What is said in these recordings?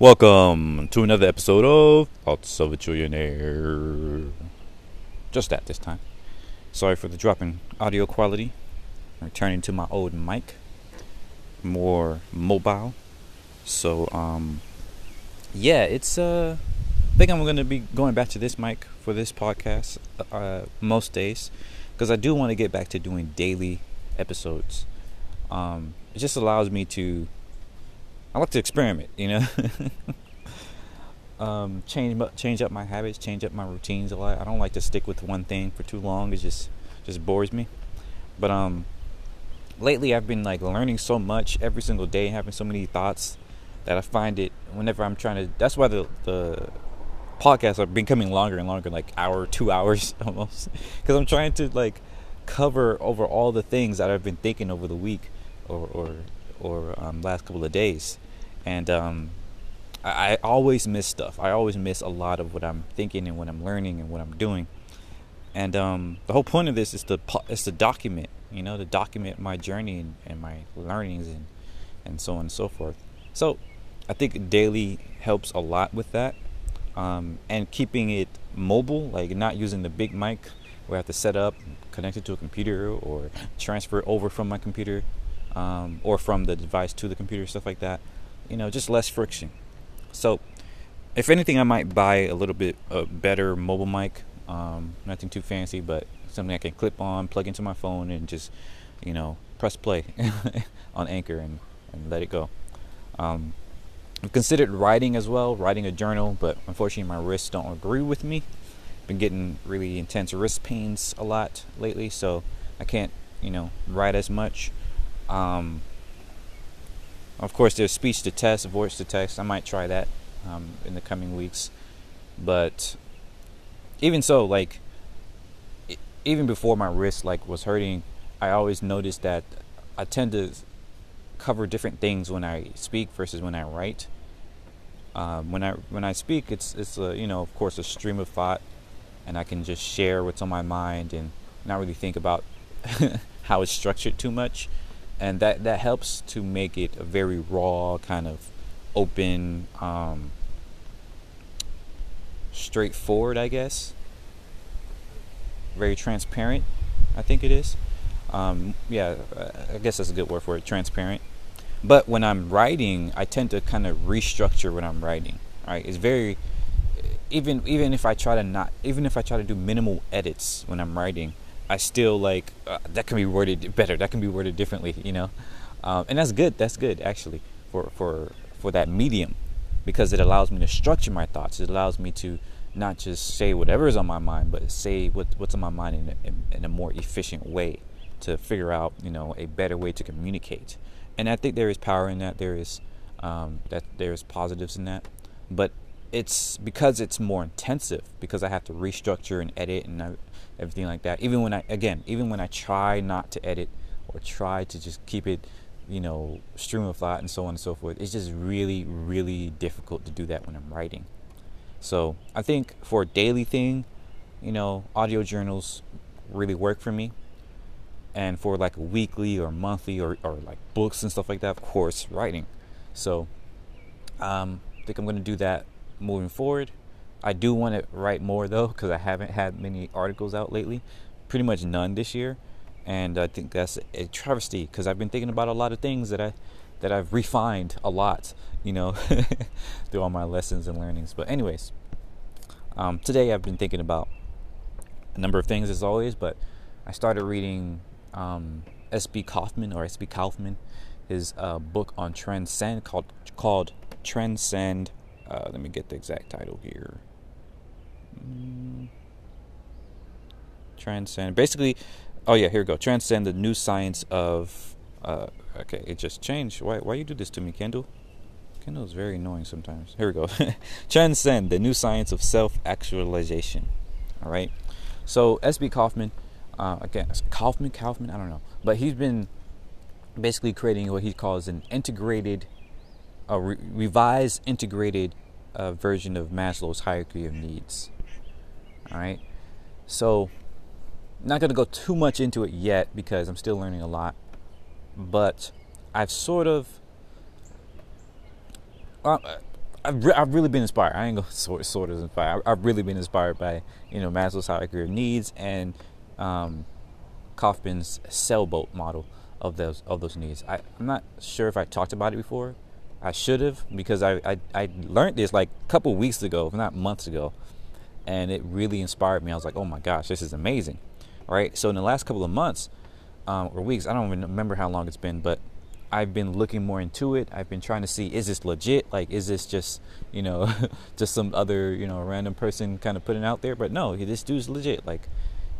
Welcome to another episode of Thoughts of a Trillionaire. Just that this time. Sorry for the drop in audio quality. I'm Returning to my old mic, more mobile. So, um, yeah, it's uh, I think I'm gonna be going back to this mic for this podcast uh, most days because I do want to get back to doing daily episodes. Um, it just allows me to. I like to experiment, you know. um, change change up my habits, change up my routines a lot. I don't like to stick with one thing for too long. It just just bores me. But um, lately I've been like learning so much every single day, having so many thoughts that I find it whenever I'm trying to. That's why the the podcasts are becoming longer and longer, like hour, two hours almost, because I'm trying to like cover over all the things that I've been thinking over the week or or or um, last couple of days, and um, I, I always miss stuff. I always miss a lot of what I'm thinking and what I'm learning and what I'm doing. And um, the whole point of this is to is to document, you know, to document my journey and, and my learnings and and so on and so forth. So I think daily helps a lot with that um, and keeping it mobile, like not using the big mic where I have to set up, connect it to a computer, or transfer over from my computer, um, or from the device to the computer, stuff like that. You know, just less friction. So, if anything, I might buy a little bit a better mobile mic. Um, nothing too fancy, but something I can clip on, plug into my phone, and just you know press play on Anchor and, and let it go. Um, I've considered writing as well, writing a journal, but unfortunately my wrists don't agree with me. Been getting really intense wrist pains a lot lately, so I can't, you know, write as much. Um, of course, there's speech to text, voice to text. I might try that um, in the coming weeks, but even so, like even before my wrist like was hurting, I always noticed that I tend to cover different things when I speak versus when I write. Um, when I when I speak, it's it's a, you know of course a stream of thought, and I can just share what's on my mind and not really think about how it's structured too much, and that that helps to make it a very raw kind of open, um, straightforward, I guess. Very transparent, I think it is um, yeah, I guess that's a good word for it, transparent. But when I'm writing, I tend to kind of restructure what I'm writing. Right? It's very even even if I try to not even if I try to do minimal edits when I'm writing, I still like uh, that can be worded better. That can be worded differently, you know. Um, and that's good. That's good actually for for for that medium because it allows me to structure my thoughts. It allows me to not just say whatever is on my mind, but say what, what's on my mind in, in, in a more efficient way to figure out you know a better way to communicate and i think there is power in that there is um, that there's positives in that but it's because it's more intensive because i have to restructure and edit and everything like that. Even when i again even when i try not to edit or try to just keep it you know stream of thought and so on and so forth it's just really really difficult to do that when i'm writing. So i think for a daily thing you know audio journals really work for me. And for like a weekly or monthly or, or like books and stuff like that of course writing. So um, i think i'm going to do that moving forward i do want to write more though because i haven't had many articles out lately pretty much none this year and i think that's a travesty because i've been thinking about a lot of things that i that i've refined a lot you know through all my lessons and learnings but anyways um, today i've been thinking about a number of things as always but i started reading um, S.B. Kaufman or S.B. Kaufman, his uh, book on transcend called called Transcend. Uh, let me get the exact title here. Mm. Transcend. Basically, oh yeah, here we go. Transcend the new science of. Uh, okay, it just changed. Why why you do this to me, Kindle? Kindle is very annoying sometimes. Here we go. Transcend the new science of self actualization. All right. So S.B. Kaufman uh, again, Kaufman, Kaufman, I don't know, but he's been basically creating what he calls an integrated, a re- revised integrated uh, version of Maslow's hierarchy of needs. All right, so not going to go too much into it yet because I'm still learning a lot, but I've sort of. Uh, I've, re- I've really been inspired. I ain't gonna sort, sort of inspired. I've really been inspired by you know Maslow's hierarchy of needs and um, Kaufman's sailboat model of those of those needs. I, I'm not sure if I talked about it before. I should have because I, I, I learned this like a couple weeks ago, if not months ago, and it really inspired me. I was like, oh my gosh, this is amazing, right? So in the last couple of months um, or weeks, I don't even remember how long it's been, but I've been looking more into it. I've been trying to see is this legit? Like, is this just you know just some other you know random person kind of putting out there? But no, this dude's legit. Like,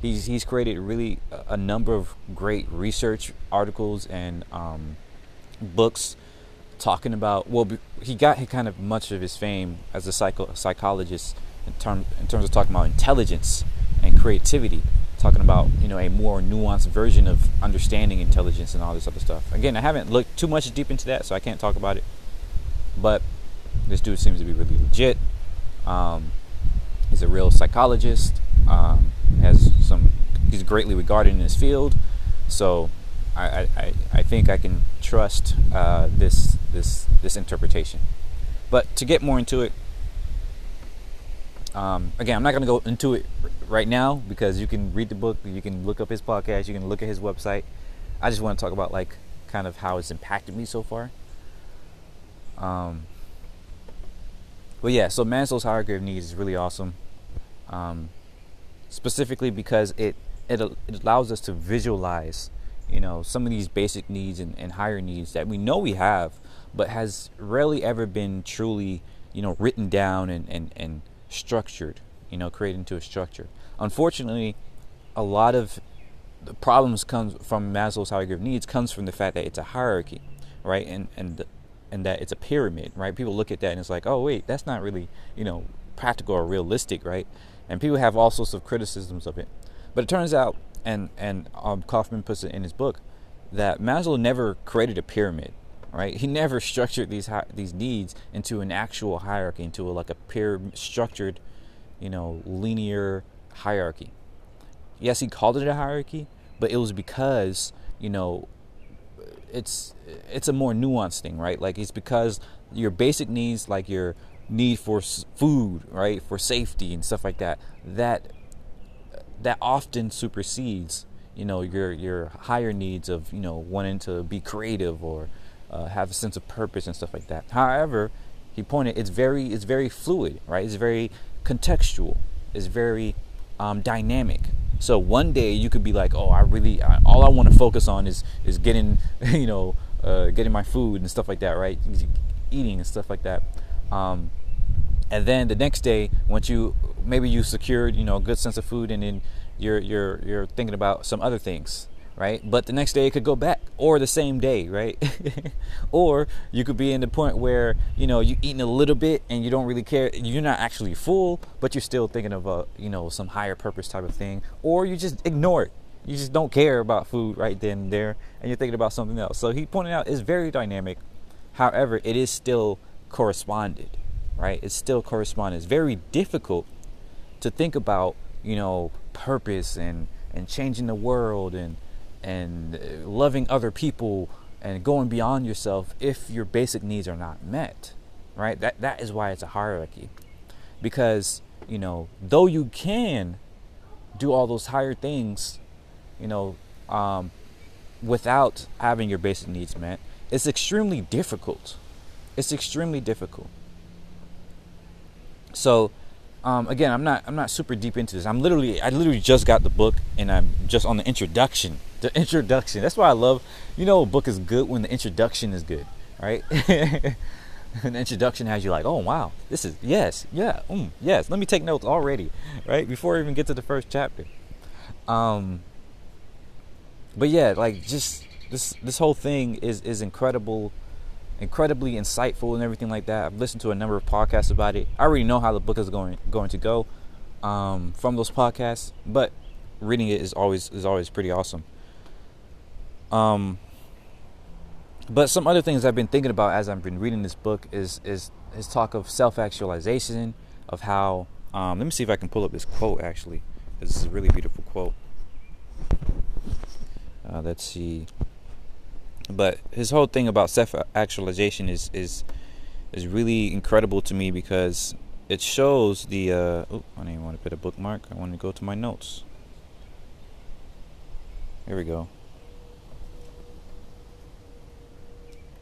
he's he's created really a number of great research articles and um, books talking about well he got kind of much of his fame as a psycho psychologist in term in terms of talking about intelligence and creativity talking about you know a more nuanced version of understanding intelligence and all this other stuff. Again i haven't looked too much deep into that so i can't talk about it but this dude seems to be really legit. Um, he's a real psychologist um, has some he's greatly regarded in his field so I, I, I think I can trust uh, this this this interpretation. But to get more into it, um, again, I'm not going to go into it right now because you can read the book, you can look up his podcast, you can look at his website. I just want to talk about like kind of how it's impacted me so far. Um, but yeah, so Maslow's hierarchy of needs is really awesome, um, specifically because it, it it allows us to visualize you know some of these basic needs and, and higher needs that we know we have but has rarely ever been truly you know written down and, and, and structured you know created into a structure. Unfortunately a lot of the problems comes from maslow's hierarchy of needs comes from the fact that it's a hierarchy right? And and and that it's a pyramid right? People look at that and it's like oh wait that's not really you know practical or realistic right? And people have all sorts of criticisms of it. But it turns out and and um, Kaufman puts it in his book that Maslow never created a pyramid, right? He never structured these hi- these needs into an actual hierarchy, into a, like a pyramid structured, you know, linear hierarchy. Yes, he called it a hierarchy, but it was because you know it's it's a more nuanced thing, right? Like it's because your basic needs, like your need for food, right, for safety and stuff like that, that that often supersedes you know your your higher needs of you know wanting to be creative or uh, have a sense of purpose and stuff like that. However, he pointed it's very it's very fluid, right? It's very contextual. It's very um, dynamic. So one day you could be like, oh, I really I, all I want to focus on is is getting you know uh, getting my food and stuff like that, right? Eating and stuff like that. Um, and then the next day once you maybe you secured you know a good sense of food and then you're you're you're thinking about some other things right? But the next day it could go back or the same day right? Or you could be in the point where you know you're eating a little bit and you don't really care you're not actually full but you're still thinking of a you know some higher purpose type of thing. Or you just ignore it. You just don't care about food right then and there and you're thinking about something else. So he pointed out it's very dynamic. However it is still corresponded right? It's still corresponded It's very difficult to think about, you know, purpose and and changing the world and and uh, loving other people and going beyond yourself if your basic needs are not met, right? That that is why it's a hierarchy. Because, you know, though you can do all those higher things, you know, um, without having your basic needs met, it's extremely difficult. It's extremely difficult. So um, again, I'm not I'm not super deep into this. I'm literally I literally just got the book and I'm just on the introduction. The introduction. That's why I love. You know, a book is good when the introduction is good, right? An introduction has you like, oh wow, this is yes, yeah, mm, yes. Let me take notes already, right? Before I even get to the first chapter. Um, but yeah, like just this this whole thing is is incredible incredibly insightful and everything like that. I've listened to a number of podcasts about it. I already know how the book is going going to go um, from those podcasts, but reading it is always is always pretty awesome. Um, but some other things I've been thinking about as I've been reading this book is is his talk of self actualization, of how. Um, let me see if I can pull up this quote actually. This is a really beautiful quote. Uh, let's see but his whole thing about self actualization is is is really incredible to me because it shows the. Uh, oh, I didn't want to put a bookmark. I want to go to my notes. Here we go.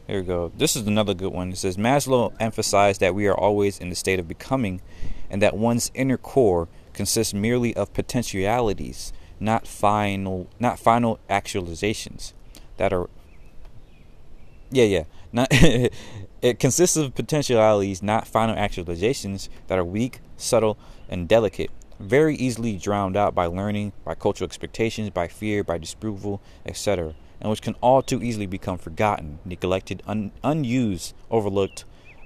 Here we go. This is another good one. It says Maslow emphasized that we are always in the state of becoming and that one's inner core consists merely of potentialities, not final not final actualizations that are Yeah, yeah. Not it consists of potentialities, not final actualizations that are weak, subtle, and delicate, very easily drowned out by learning, by cultural expectations, by fear, by disapproval, etc and which can all too easily become forgotten, neglected, un- unused, overlooked,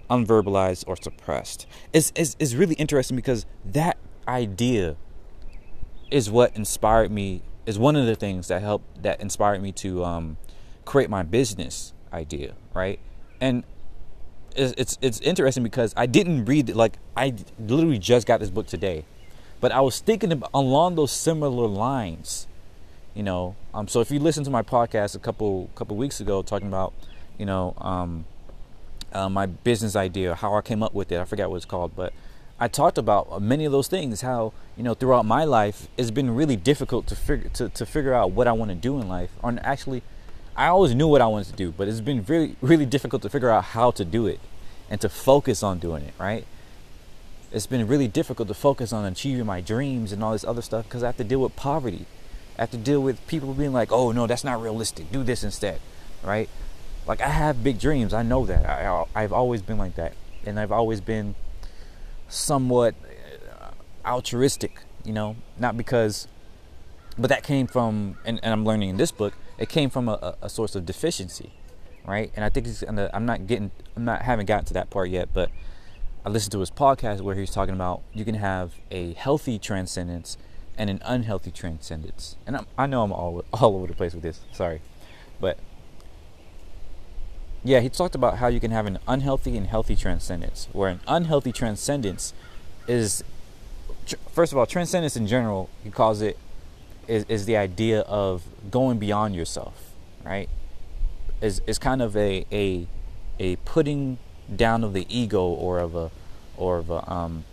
unverbalized, or suppressed. Is is is really interesting because that idea is what inspired me. Is one of the things that helped that inspired me to um, create my business idea, right? And it's, it's it's interesting because I didn't read like I literally just got this book today, but I was thinking along those similar lines you know um, so if you listen to my podcast a couple couple weeks ago talking about you know um, uh, my business idea how i came up with it i forgot what it's called but i talked about many of those things how you know throughout my life it's been really difficult to figure to, to figure out what i want to do in life or actually i always knew what i wanted to do but it's been really really difficult to figure out how to do it and to focus on doing it right it's been really difficult to focus on achieving my dreams and all this other stuff because i have to deal with poverty I have to deal with people being like, "Oh no, that's not realistic. Do this instead." Right? Like I have big dreams. I know that. I, I've always been like that, and I've always been somewhat uh, altruistic. You know, not because, but that came from, and, and I'm learning in this book, it came from a, a source of deficiency, right? And I think it's, I'm not getting, I'm not haven't gotten to that part yet, but I listened to his podcast where he's talking about you can have a healthy transcendence and an unhealthy transcendence. And I'm, i know I'm all all over the place with this. Sorry, but yeah, he talked about how you can have an unhealthy and healthy transcendence. Where an unhealthy transcendence is, first of all, transcendence in general, he calls it, is, is the idea of going beyond yourself, right? Is is kind of a a a putting down of the ego or of a or of a um,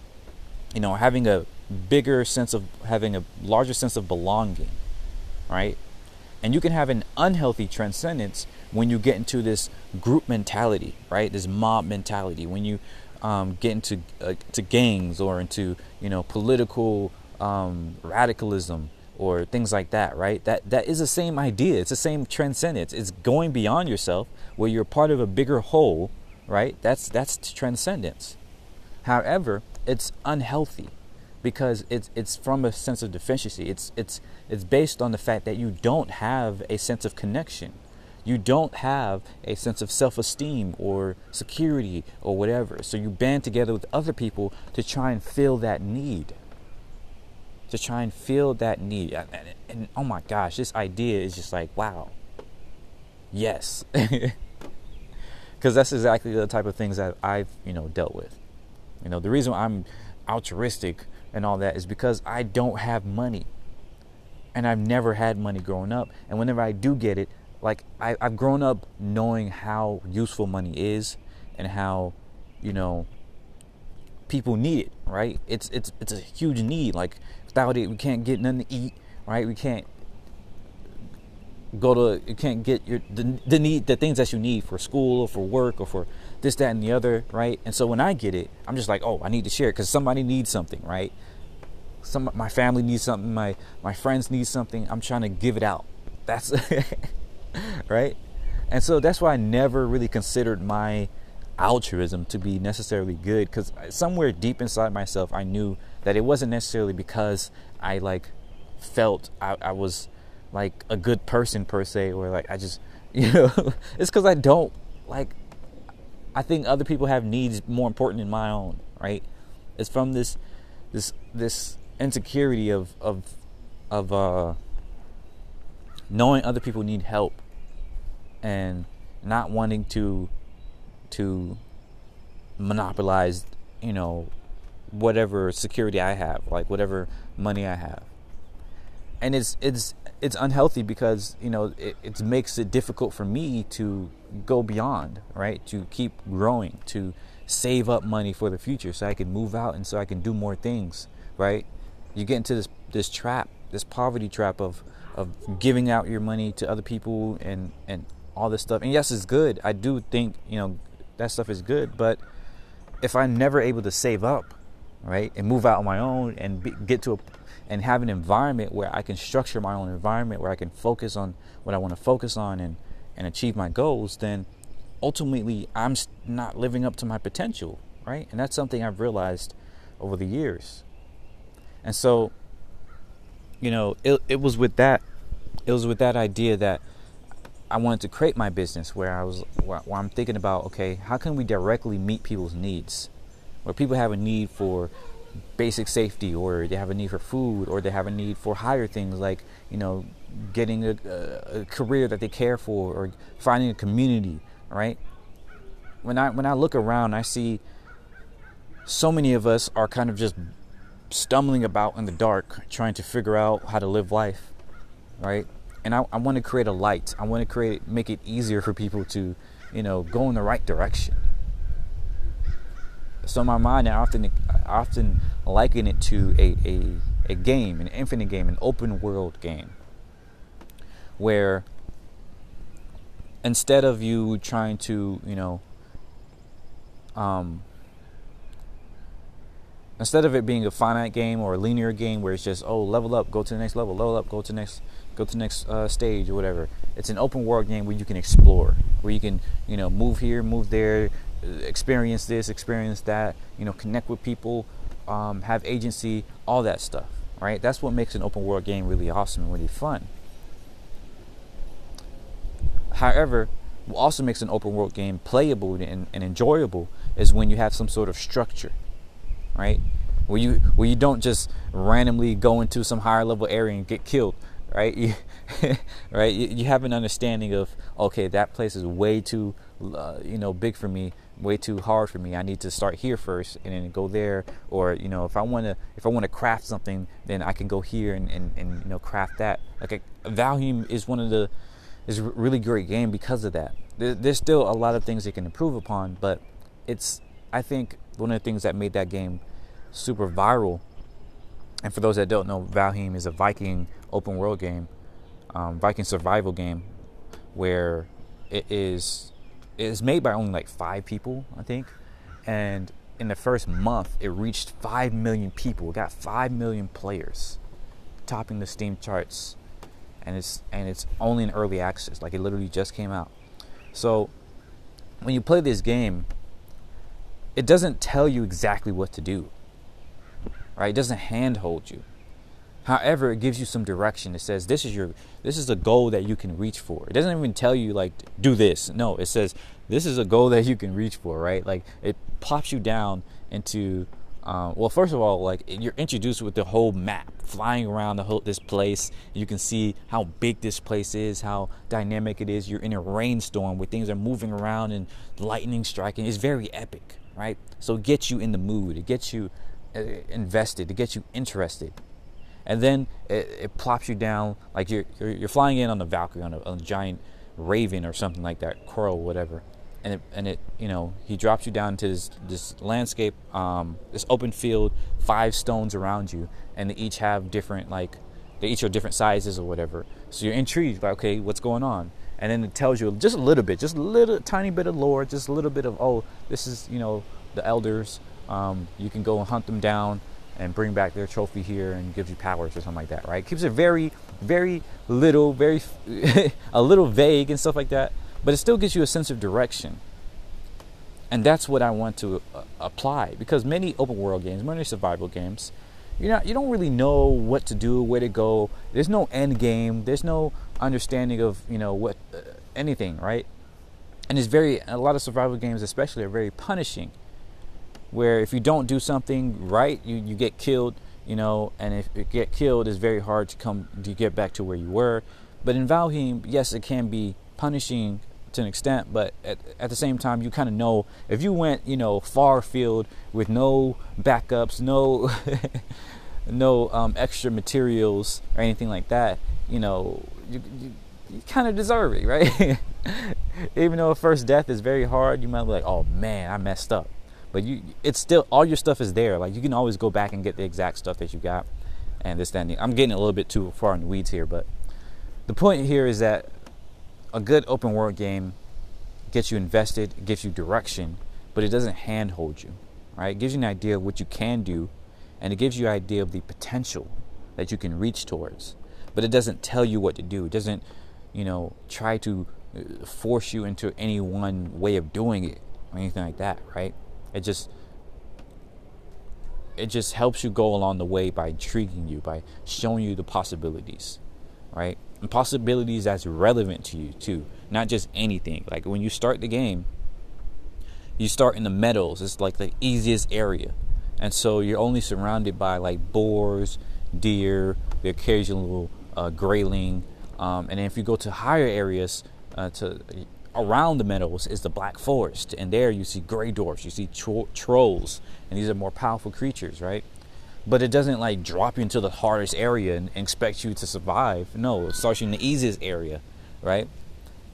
you know having a bigger sense of having a larger sense of belonging, right? And you can have an unhealthy transcendence when you get into this group mentality, right? This mob mentality. When you um, get into uh, to gangs or into you know political um, radicalism or things like that, right? That that is the same idea. It's the same transcendence. It's going beyond yourself, where you're part of a bigger whole, right? That's that's transcendence. However, it's unhealthy because it's it's from a sense of deficiency. It's it's it's based on the fact that you don't have a sense of connection. You don't have a sense of self-esteem or security or whatever. So you band together with other people to try and fill that need. To try and fill that need. And, and, and oh my gosh, this idea is just like, wow. Yes. Cuz that's exactly the type of things that I've, you know, dealt with. You know, the reason I'm altruistic and all that is because I don't have money. And I've never had money growing up. And whenever I do get it, like I, I've grown up knowing how useful money is and how, you know, people need it, right? It's it's it's a huge need. Like without it we can't get nothing to eat, right? We can't go to you can't get your the, the need the things that you need for school or for work or for this that and the other right? And so when i get it i'm just like oh i need to share it because somebody needs something right? Some my family needs something my my friends need something. I'm trying to give it out. That's right? And so that's why i never really considered my altruism to be necessarily good because somewhere deep inside myself i knew that it wasn't necessarily because i like felt I, I was like a good person per se or like I just you know it's because I don't like I think other people have needs more important than my own right? It's from this this this insecurity of of of uh knowing other people need help and not wanting to to monopolize you know whatever security I have like whatever money I have and it's it's it's unhealthy because you know it, it makes it difficult for me to go beyond right to keep growing to save up money for the future so I can move out and so I can do more things, right? You get into this this trap, this poverty trap of of giving out your money to other people and and all this stuff. And yes, it's good. I do think, you know, that stuff is good, but if I'm never able to save up, right, and move out on my own and be, get to a and have an environment where I can structure my own environment where I can focus on what I want to focus on and and achieve my goals, then ultimately I'm not living up to my potential, right? And that's something I've realized over the years. And so, you know, it it was with that it was with that idea that I wanted to create my business where I was where, where I'm thinking about okay, how can we directly meet people's needs? Where people have a need for basic safety or they have a need for food or they have a need for higher things like you know getting a, a, career that they care for or finding a community right? When i when i look around i see so many of us are kind of just stumbling about in the dark trying to figure out how to live life right? And i, I want to create a light. I want to create make it easier for people to you know go in the right direction so in my mind, I often I often liken it to a, a, a game, an infinite game, an open world game, where instead of you trying to, you know, um, instead of it being a finite game or a linear game where it's just oh level up, go to the next level, level up, go to the next, go to the next uh, stage or whatever. It's an open world game where you can explore, where you can you know move here, move there, experience this, experience that, you know, connect with people, um, have agency, all that stuff, right? That's what makes an open world game really awesome and really fun. However, what also makes an open world game playable and, and enjoyable is when you have some sort of structure, right? Where you where you don't just randomly go into some higher level area and get killed, right? You, right? You, you, have an understanding of okay, that place is way too, uh, you know, big for me way too hard for me. I need to start here first and then go there. Or you know, if I want to if I want to craft something, then I can go here and, and, and you know craft that. Like Valheim is one of the is really great game because of that. There, there's still a lot of things they can improve upon, but it's I think one of the things that made that game super viral. And for those that don't know, Valheim is a Viking open world game, um, Viking survival game, where it is it's made by only like five people, I think. And in the first month, it reached five million people. It got five million players, topping the Steam charts. And it's and it's only in early access. Like it literally just came out. So when you play this game, it doesn't tell you exactly what to do. Right? It doesn't handhold you. However, it gives you some direction. It says this is your this is a goal that you can reach for. It doesn't even tell you like do this. No, it says this is a goal that you can reach for, right? Like it pops you down into um, well, first of all, like you're introduced with the whole map, flying around the whole this place. You can see how big this place is, how dynamic it is. You're in a rainstorm where things are moving around and lightning striking. It's very epic, right? So it gets you in the mood. It gets you uh, invested. It gets you interested and then it, it plops you down like you're, you're, you're flying in on a Valkyrie on a, on a giant raven or something like that, coral, whatever. And it, and it, you know, he drops you down to this, this landscape, um, this open field, five stones around you, and they each have different, like, they each are different sizes or whatever. So you're intrigued, like, okay, what's going on? And then it tells you just a little bit, just a little tiny bit of lore, just a little bit of, oh, this is, you know, the elders. Um, you can go and hunt them down and bring back their trophy here and gives you powers or something like that, right? Keeps it very, very little, very a little vague and stuff like that, but it still gives you a sense of direction. And that's what I want to uh, apply because many open world games, many survival games, you know, you don't really know what to do, where to go. There's no end game. There's no understanding of you know what uh, anything, right? And it's very a lot of survival games, especially, are very punishing where if you don't do something right, you, you get killed, you know, and if you get killed, it's very hard to come to get back to where you were. But in Valheim, yes, it can be punishing to an extent, but at, at the same time, you kind of know if you went, you know, far field with no backups, no, no um, extra materials or anything like that, you know, you, you, you kind of deserve it, right? Even though a first death is very hard, you might be like, oh man, I messed up. But you it's still all your stuff is there. Like you can always go back and get the exact stuff that you got, and this that. And I'm getting a little bit too far in the weeds here, but the point here is that a good open world game gets you invested, gives you direction, but it doesn't handhold you. Right? It gives you an idea of what you can do, and it gives you an idea of the potential that you can reach towards. But it doesn't tell you what to do. It doesn't, you know, try to uh, force you into any one way of doing it or anything like that, right? It just it just helps you go along the way by intriguing you, by showing you the possibilities, right? And possibilities that's relevant to you too, not just anything. Like when you start the game, you start in the meadows. It's like the easiest area, and so you're only surrounded by like boars, deer, the occasional uh, grayling, um, and if you go to higher areas, uh, to around the meadows is the black forest, and there you see gray dwarfs, you see tro- trolls, and these are more powerful creatures, right? But it doesn't like drop you into the hardest area and, expect you to survive. No, it starts you in the easiest area, right?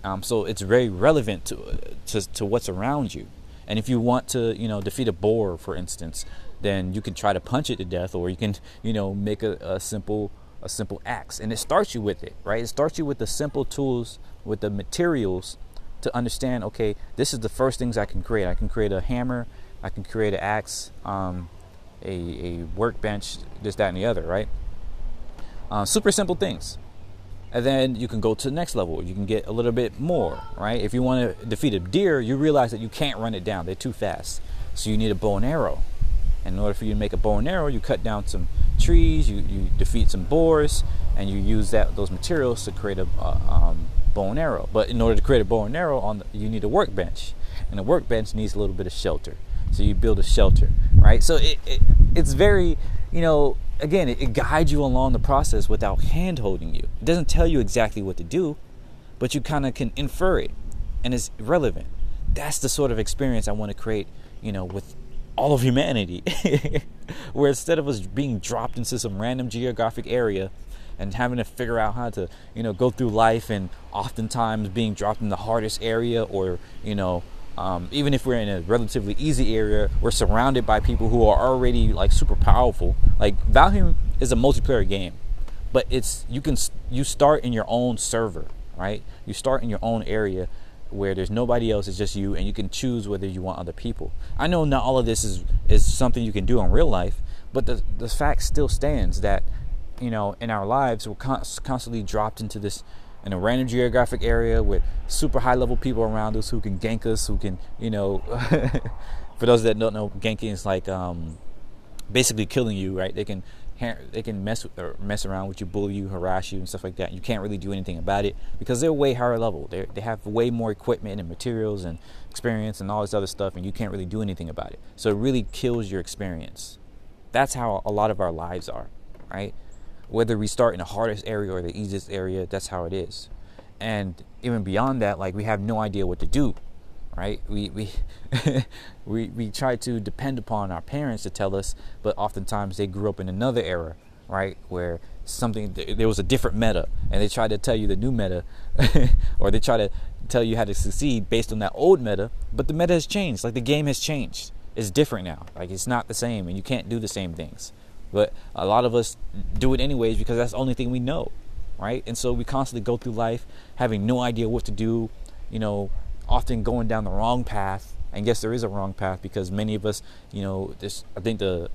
Um, so it's very relevant to, to to what's around you. And if you want to, you know, defeat a boar, for instance, then you can try to punch it to death, or you can, you know, make a, a simple a simple axe. And it starts you with it, right? It starts you with the simple tools, with the materials to understand okay this is the first things i can create. I can create a hammer i can create an axe um, a, a workbench this that and the other right? Uh, super simple things. And then you can go to the next level. You can get a little bit more right? If you want to defeat a deer you realize that you can't run it down. They're too fast. So you need a bow and arrow. And in order for you to make a bow and arrow you cut down some trees you, you defeat some boars and you use that those materials to create a, um, bow and arrow. But in order to create a bow and arrow, on the, you need a workbench, and a workbench needs a little bit of shelter. So you build a shelter, right? So it, it it's very, you know, again, it, it guides you along the process without hand holding you. It doesn't tell you exactly what to do, but you kind of can infer it, and it's relevant. That's the sort of experience I want to create, you know, with all of humanity, where instead of us being dropped into some random geographic area and having to figure out how to you know go through life and oftentimes being dropped in the hardest area or you know um, even if we're in a relatively easy area we're surrounded by people who are already like super powerful. Like valheim is a multiplayer game but it's you can you start in your own server right? You start in your own area where there's nobody else it's just you and you can choose whether you want other people. I know not all of this is is something you can do in real life but the the fact still stands that you know, in our lives, we're constantly dropped into this in a random geographic area with super high level people around us who can gank us, who can, you know, for those that don't know, ganking is like um, basically killing you, right? They can they can mess or mess around with you, bully you, harass you, and stuff like that. You can't really do anything about it because they're way higher level. They they have way more equipment and materials and experience and all this other stuff, and you can't really do anything about it. So it really kills your experience. That's how a lot of our lives are, right? Whether we start in the hardest area or the easiest area, that's how it is. And even beyond that, like we have no idea what to do, right? We we we we try to depend upon our parents to tell us, but oftentimes they grew up in another era, right, where something there was a different meta, and they try to tell you the new meta, or they try to tell you how to succeed based on that old meta, but the meta has changed. Like the game has changed. It's different now. Like it's not the same, and you can't do the same things. But a lot of us do it anyways because that's the only thing we know, right? And so we constantly go through life having no idea what to do, you know, often going down the wrong path. And yes, there is a wrong path because many of us, you know, this I think the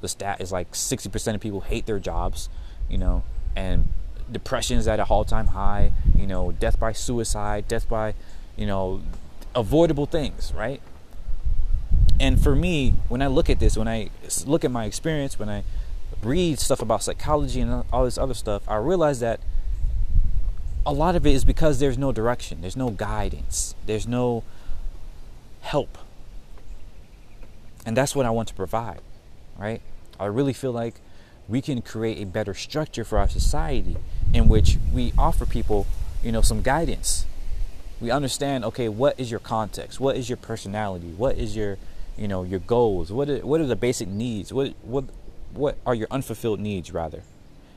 the stat is like 60% of people hate their jobs, you know, and depression is at a all-time high, you know, death by suicide, death by, you know, avoidable things, right? And for me, when I look at this, when I look at my experience, when I read stuff about psychology and all this other stuff, I realize that a lot of it is because there's no direction, there's no guidance, there's no help. And that's what I want to provide, right? I really feel like we can create a better structure for our society in which we offer people, you know, some guidance. We understand, okay, what is your context? What is your personality? What is your, you know, your goals? What are, what are the basic needs? What what what are your unfulfilled needs rather?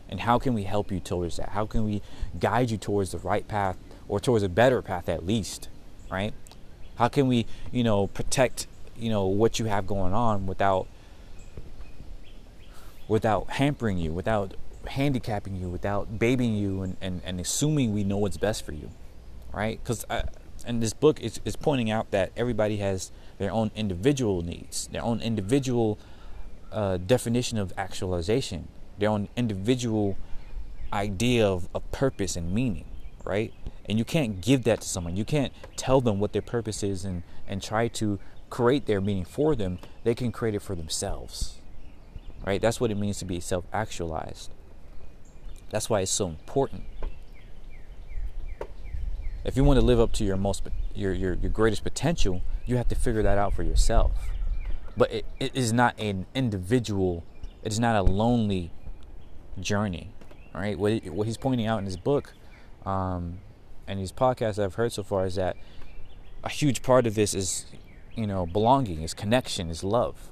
And how can we help you towards that? How can we guide you towards the right path or towards a better path at least right? How can we you know protect you know what you have going on without without hampering you, without handicapping you, without babying you, and, and, and assuming we know what's best for you, right? Because uh, and this book is, is pointing out that everybody has their own individual needs, their own individual definition of actualization, their own individual idea of, of purpose and meaning, right? And you can't give that to someone. You can't tell them what their purpose is and, and try to create their meaning for them. They can create it for themselves, right? That's what it means to be self actualized. That's why it's so important. If you want to live up to your most your, your, your greatest potential, you have to figure that out for yourself. But it, it is not an individual, it is not a lonely journey. Right? What, what he's pointing out in his book um, and these podcasts I've heard so far is that a huge part of this is, you know, belonging, is connection, is love.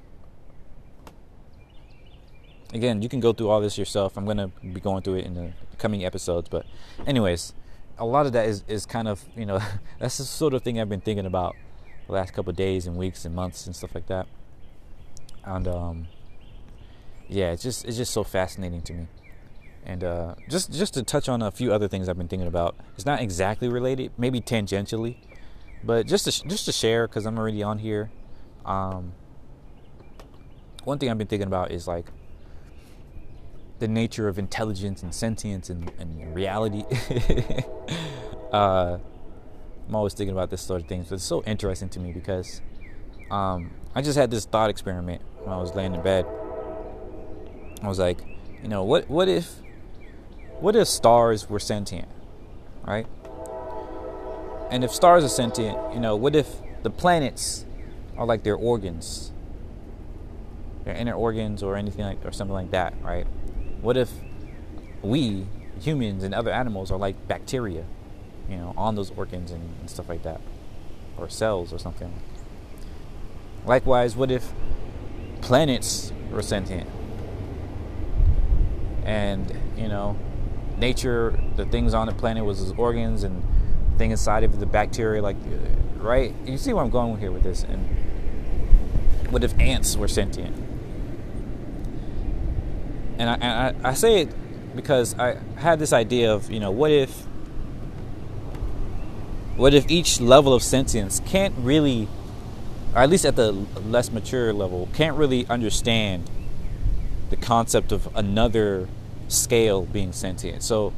Again, you can go through all this yourself. I'm going to be going through it in the coming episodes. But, anyways, a lot of that is, is kind of, you know, that's the sort of thing I've been thinking about the last couple days and weeks and months and stuff like that. And, um, yeah, it's just, it's just so fascinating to me. And uh, just just to touch on a few other things I've been thinking about. It's not exactly related, maybe tangentially, but just to just to share because I'm already on here. Um, one thing I've been thinking about is like the nature of intelligence and sentience and, and reality. uh, I'm always thinking about this sort of things, but it's so interesting to me because um, I just had this thought experiment when I was laying in bed. I was like, you know, what what if what if stars were sentient, right? And if stars are sentient, you know, what if the planets are like their organs, their inner organs, or anything like, or something like that, right? What if we, humans and other animals, are like bacteria, you know, on those organs and, and stuff like that, or cells or something? Likewise, what if planets were sentient? And, you know, nature, the things on the planet was his organs and thing inside of the bacteria, like, uh, right? You see where I'm going here with this? And what if ants were sentient? and I, and I, I say it because I had this idea of you know what if what if each level of sentience can't really or at least at the less mature level can't really understand the concept of another scale being sentient so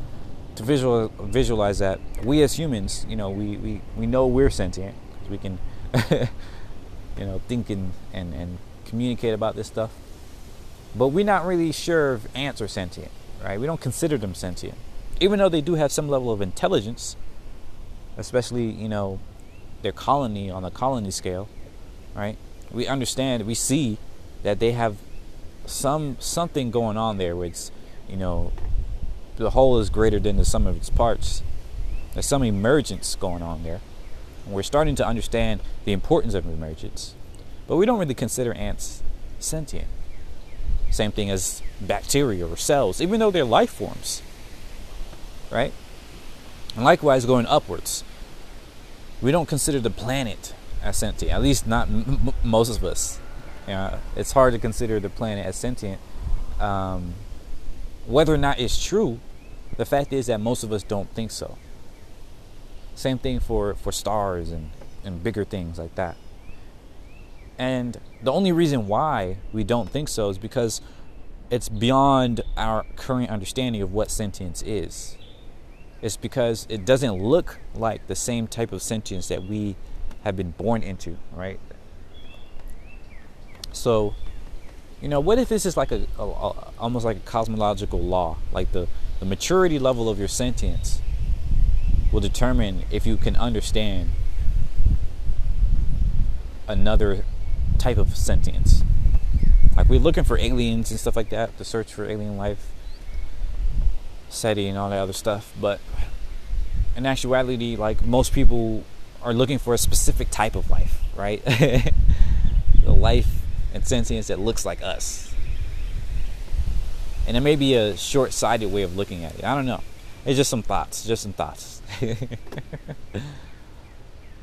to visual, visualize that we as humans you know we, we, we know we're sentient we can you know think and, and, and communicate about this stuff but we're not really sure if ants are sentient, right? We don't consider them sentient. Even though they do have some level of intelligence, especially, you know, their colony on the colony scale, right? We understand, we see that they have some something going on there which, you know, the whole is greater than the sum of its parts. There's some emergence going on there. And we're starting to understand the importance of emergence. But we don't really consider ants sentient. Same thing as bacteria or cells, even though they're life forms. Right? And likewise, going upwards, we don't consider the planet as sentient, at least not m- most of us. You know, it's hard to consider the planet as sentient. Um, whether or not it's true, the fact is that most of us don't think so. Same thing for, for stars and, and bigger things like that. And the only reason why we don't think so is because it's beyond our current understanding of what sentience is. It's because it doesn't look like the same type of sentience that we have been born into, right? So, you know, what if this is like a, a, a almost like a cosmological law, like the the maturity level of your sentience will determine if you can understand another type of sentience. Like we're looking for aliens and stuff like that, the search for alien life, SETI and all that other stuff. But in actuality, like most people are looking for a specific type of life, right? the life and sentience that looks like us. And it may be a short-sighted way of looking at it. I don't know. It's just some thoughts, just some thoughts.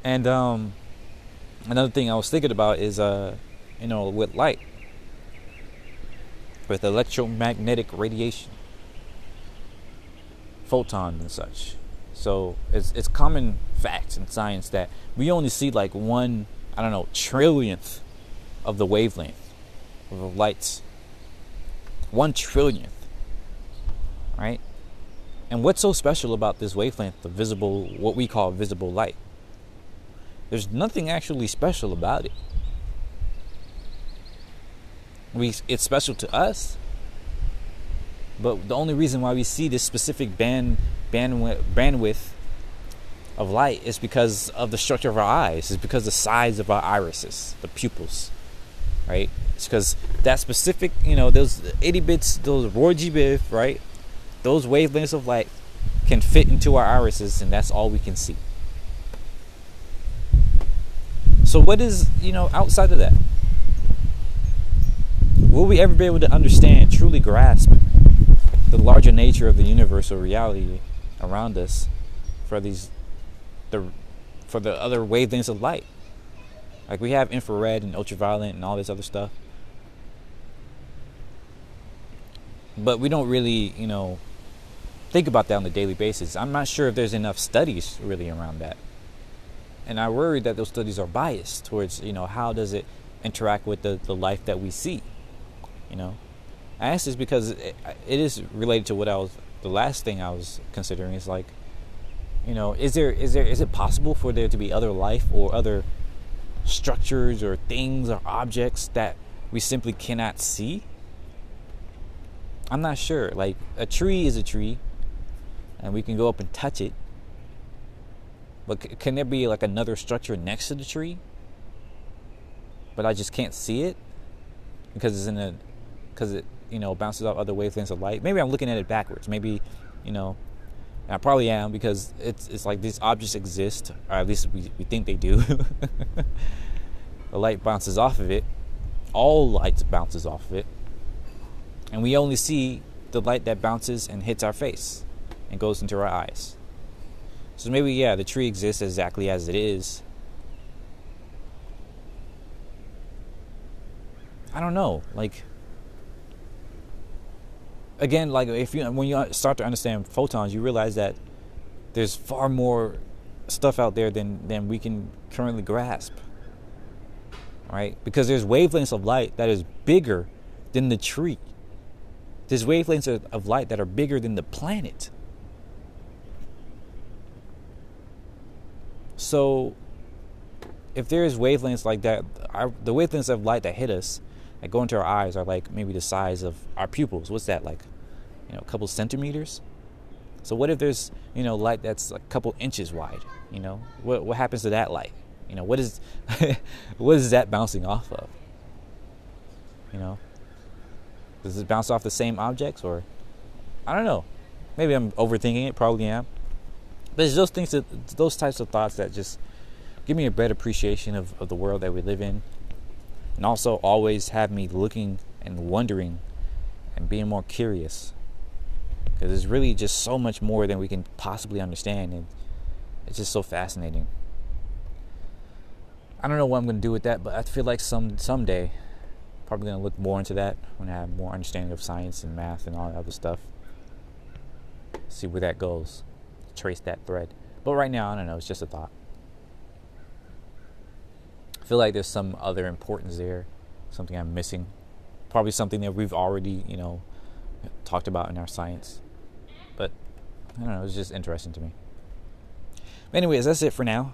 and um another thing I was thinking about is, uh, you know, with light, with electromagnetic radiation, photons and such. So it's it's common fact in science that we only see like one, I don't know, trillionth of the wavelength of the lights. One trillionth. Right? And what's so special about this wavelength the visible, what we call visible light? There's nothing actually special about it. We, it's special to us, but the only reason why we see this specific band bandwidth, bandwidth of light is because of the structure of our eyes. It's because the size of our irises, the pupils, right? It's because that specific, you know, those 80 bits, those G. Biv, right? Those wavelengths of light can fit into our irises, and that's all we can see. So what is, you know, outside of that? Will we ever be able to understand, truly grasp the larger nature of the universal reality around us for these the for the other wavelengths of light? Like we have infrared and ultraviolet and all this other stuff. But we don't really, you know, think about that on a daily basis. I'm not sure if there's enough studies really around that and I worry that those studies are biased towards you know how does it interact with the, the life that we see you know I ask this because it, it is related to what I was the last thing I was considering is like you know is there is there is it possible for there to be other life or other structures or things or objects that we simply cannot see? I'm not sure. Like a tree is a tree and we can go up and touch it. But c- can there be like another structure next to the tree? But I just can't see it because it's in a because it you know bounces off other wavelengths of light. Maybe I'm looking at it backwards. Maybe you know I probably am because it's it's like these objects exist, or at least we, we think they do. the light bounces off of it. All light bounces off of it. And we only see the light that bounces and hits our face and goes into our eyes. So maybe, yeah, the tree exists exactly as it is. I don't know. Like, again, like if you when you start to understand photons, you realize that there's far more stuff out there than than we can currently grasp. Right? Because there's wavelengths of light that is bigger than the tree. There's wavelengths of, light that are bigger than the planet. So, if there is wavelengths like that, our, the wavelengths of light that hit us, that go into our eyes, are like maybe the size of our pupils. What's that like? You know, a couple centimeters. So what if there's you know light that's a couple inches wide? You know, what what happens to that light? You know, what is what is that bouncing off of? You know, does it bounce off the same objects or I don't know. Maybe I'm overthinking it. Probably am. But it's those things that those types of thoughts that just give me a better appreciation of, of the world that we live in. And also always have me looking and wondering and being more curious. Because there's really just so much more than we can possibly understand and it's just so fascinating. I don't know what I'm gonna do with that, but I feel like some someday probably gonna look more into that when I have more understanding of science and math and all that other stuff. See where that goes trace that thread. But right now, I don't know, it's just a thought. I feel like there's some other importance there, something I'm missing. Probably something that we've already, you know, talked about in our science. I don't know, it's just interesting to me. But anyways, that's it for now.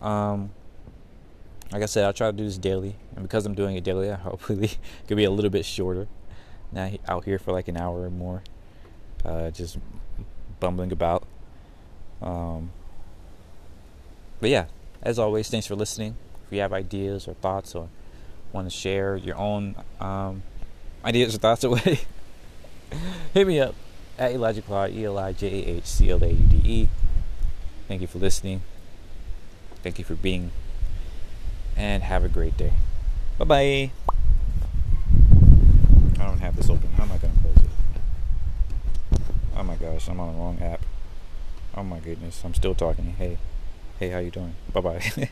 Um, like I said, I'll try to do this daily, and because I'm doing it daily, I hopefully it could be a little bit shorter. Now out here for like an hour or more, uh, just bumbling about. Um, but yeah, as always, thanks for listening. If you have ideas or thoughts or want to share your own um, ideas or thoughts away, hit me up at Elijah E L I J A H C L A U D E. Thank you for listening. Thank you for being. And have a great day. Bye bye. I don't have this open. How am I going to close it? Oh my gosh, I'm on the wrong app. Oh my goodness, I'm still talking. Hey, hey, how you doing? Bye bye.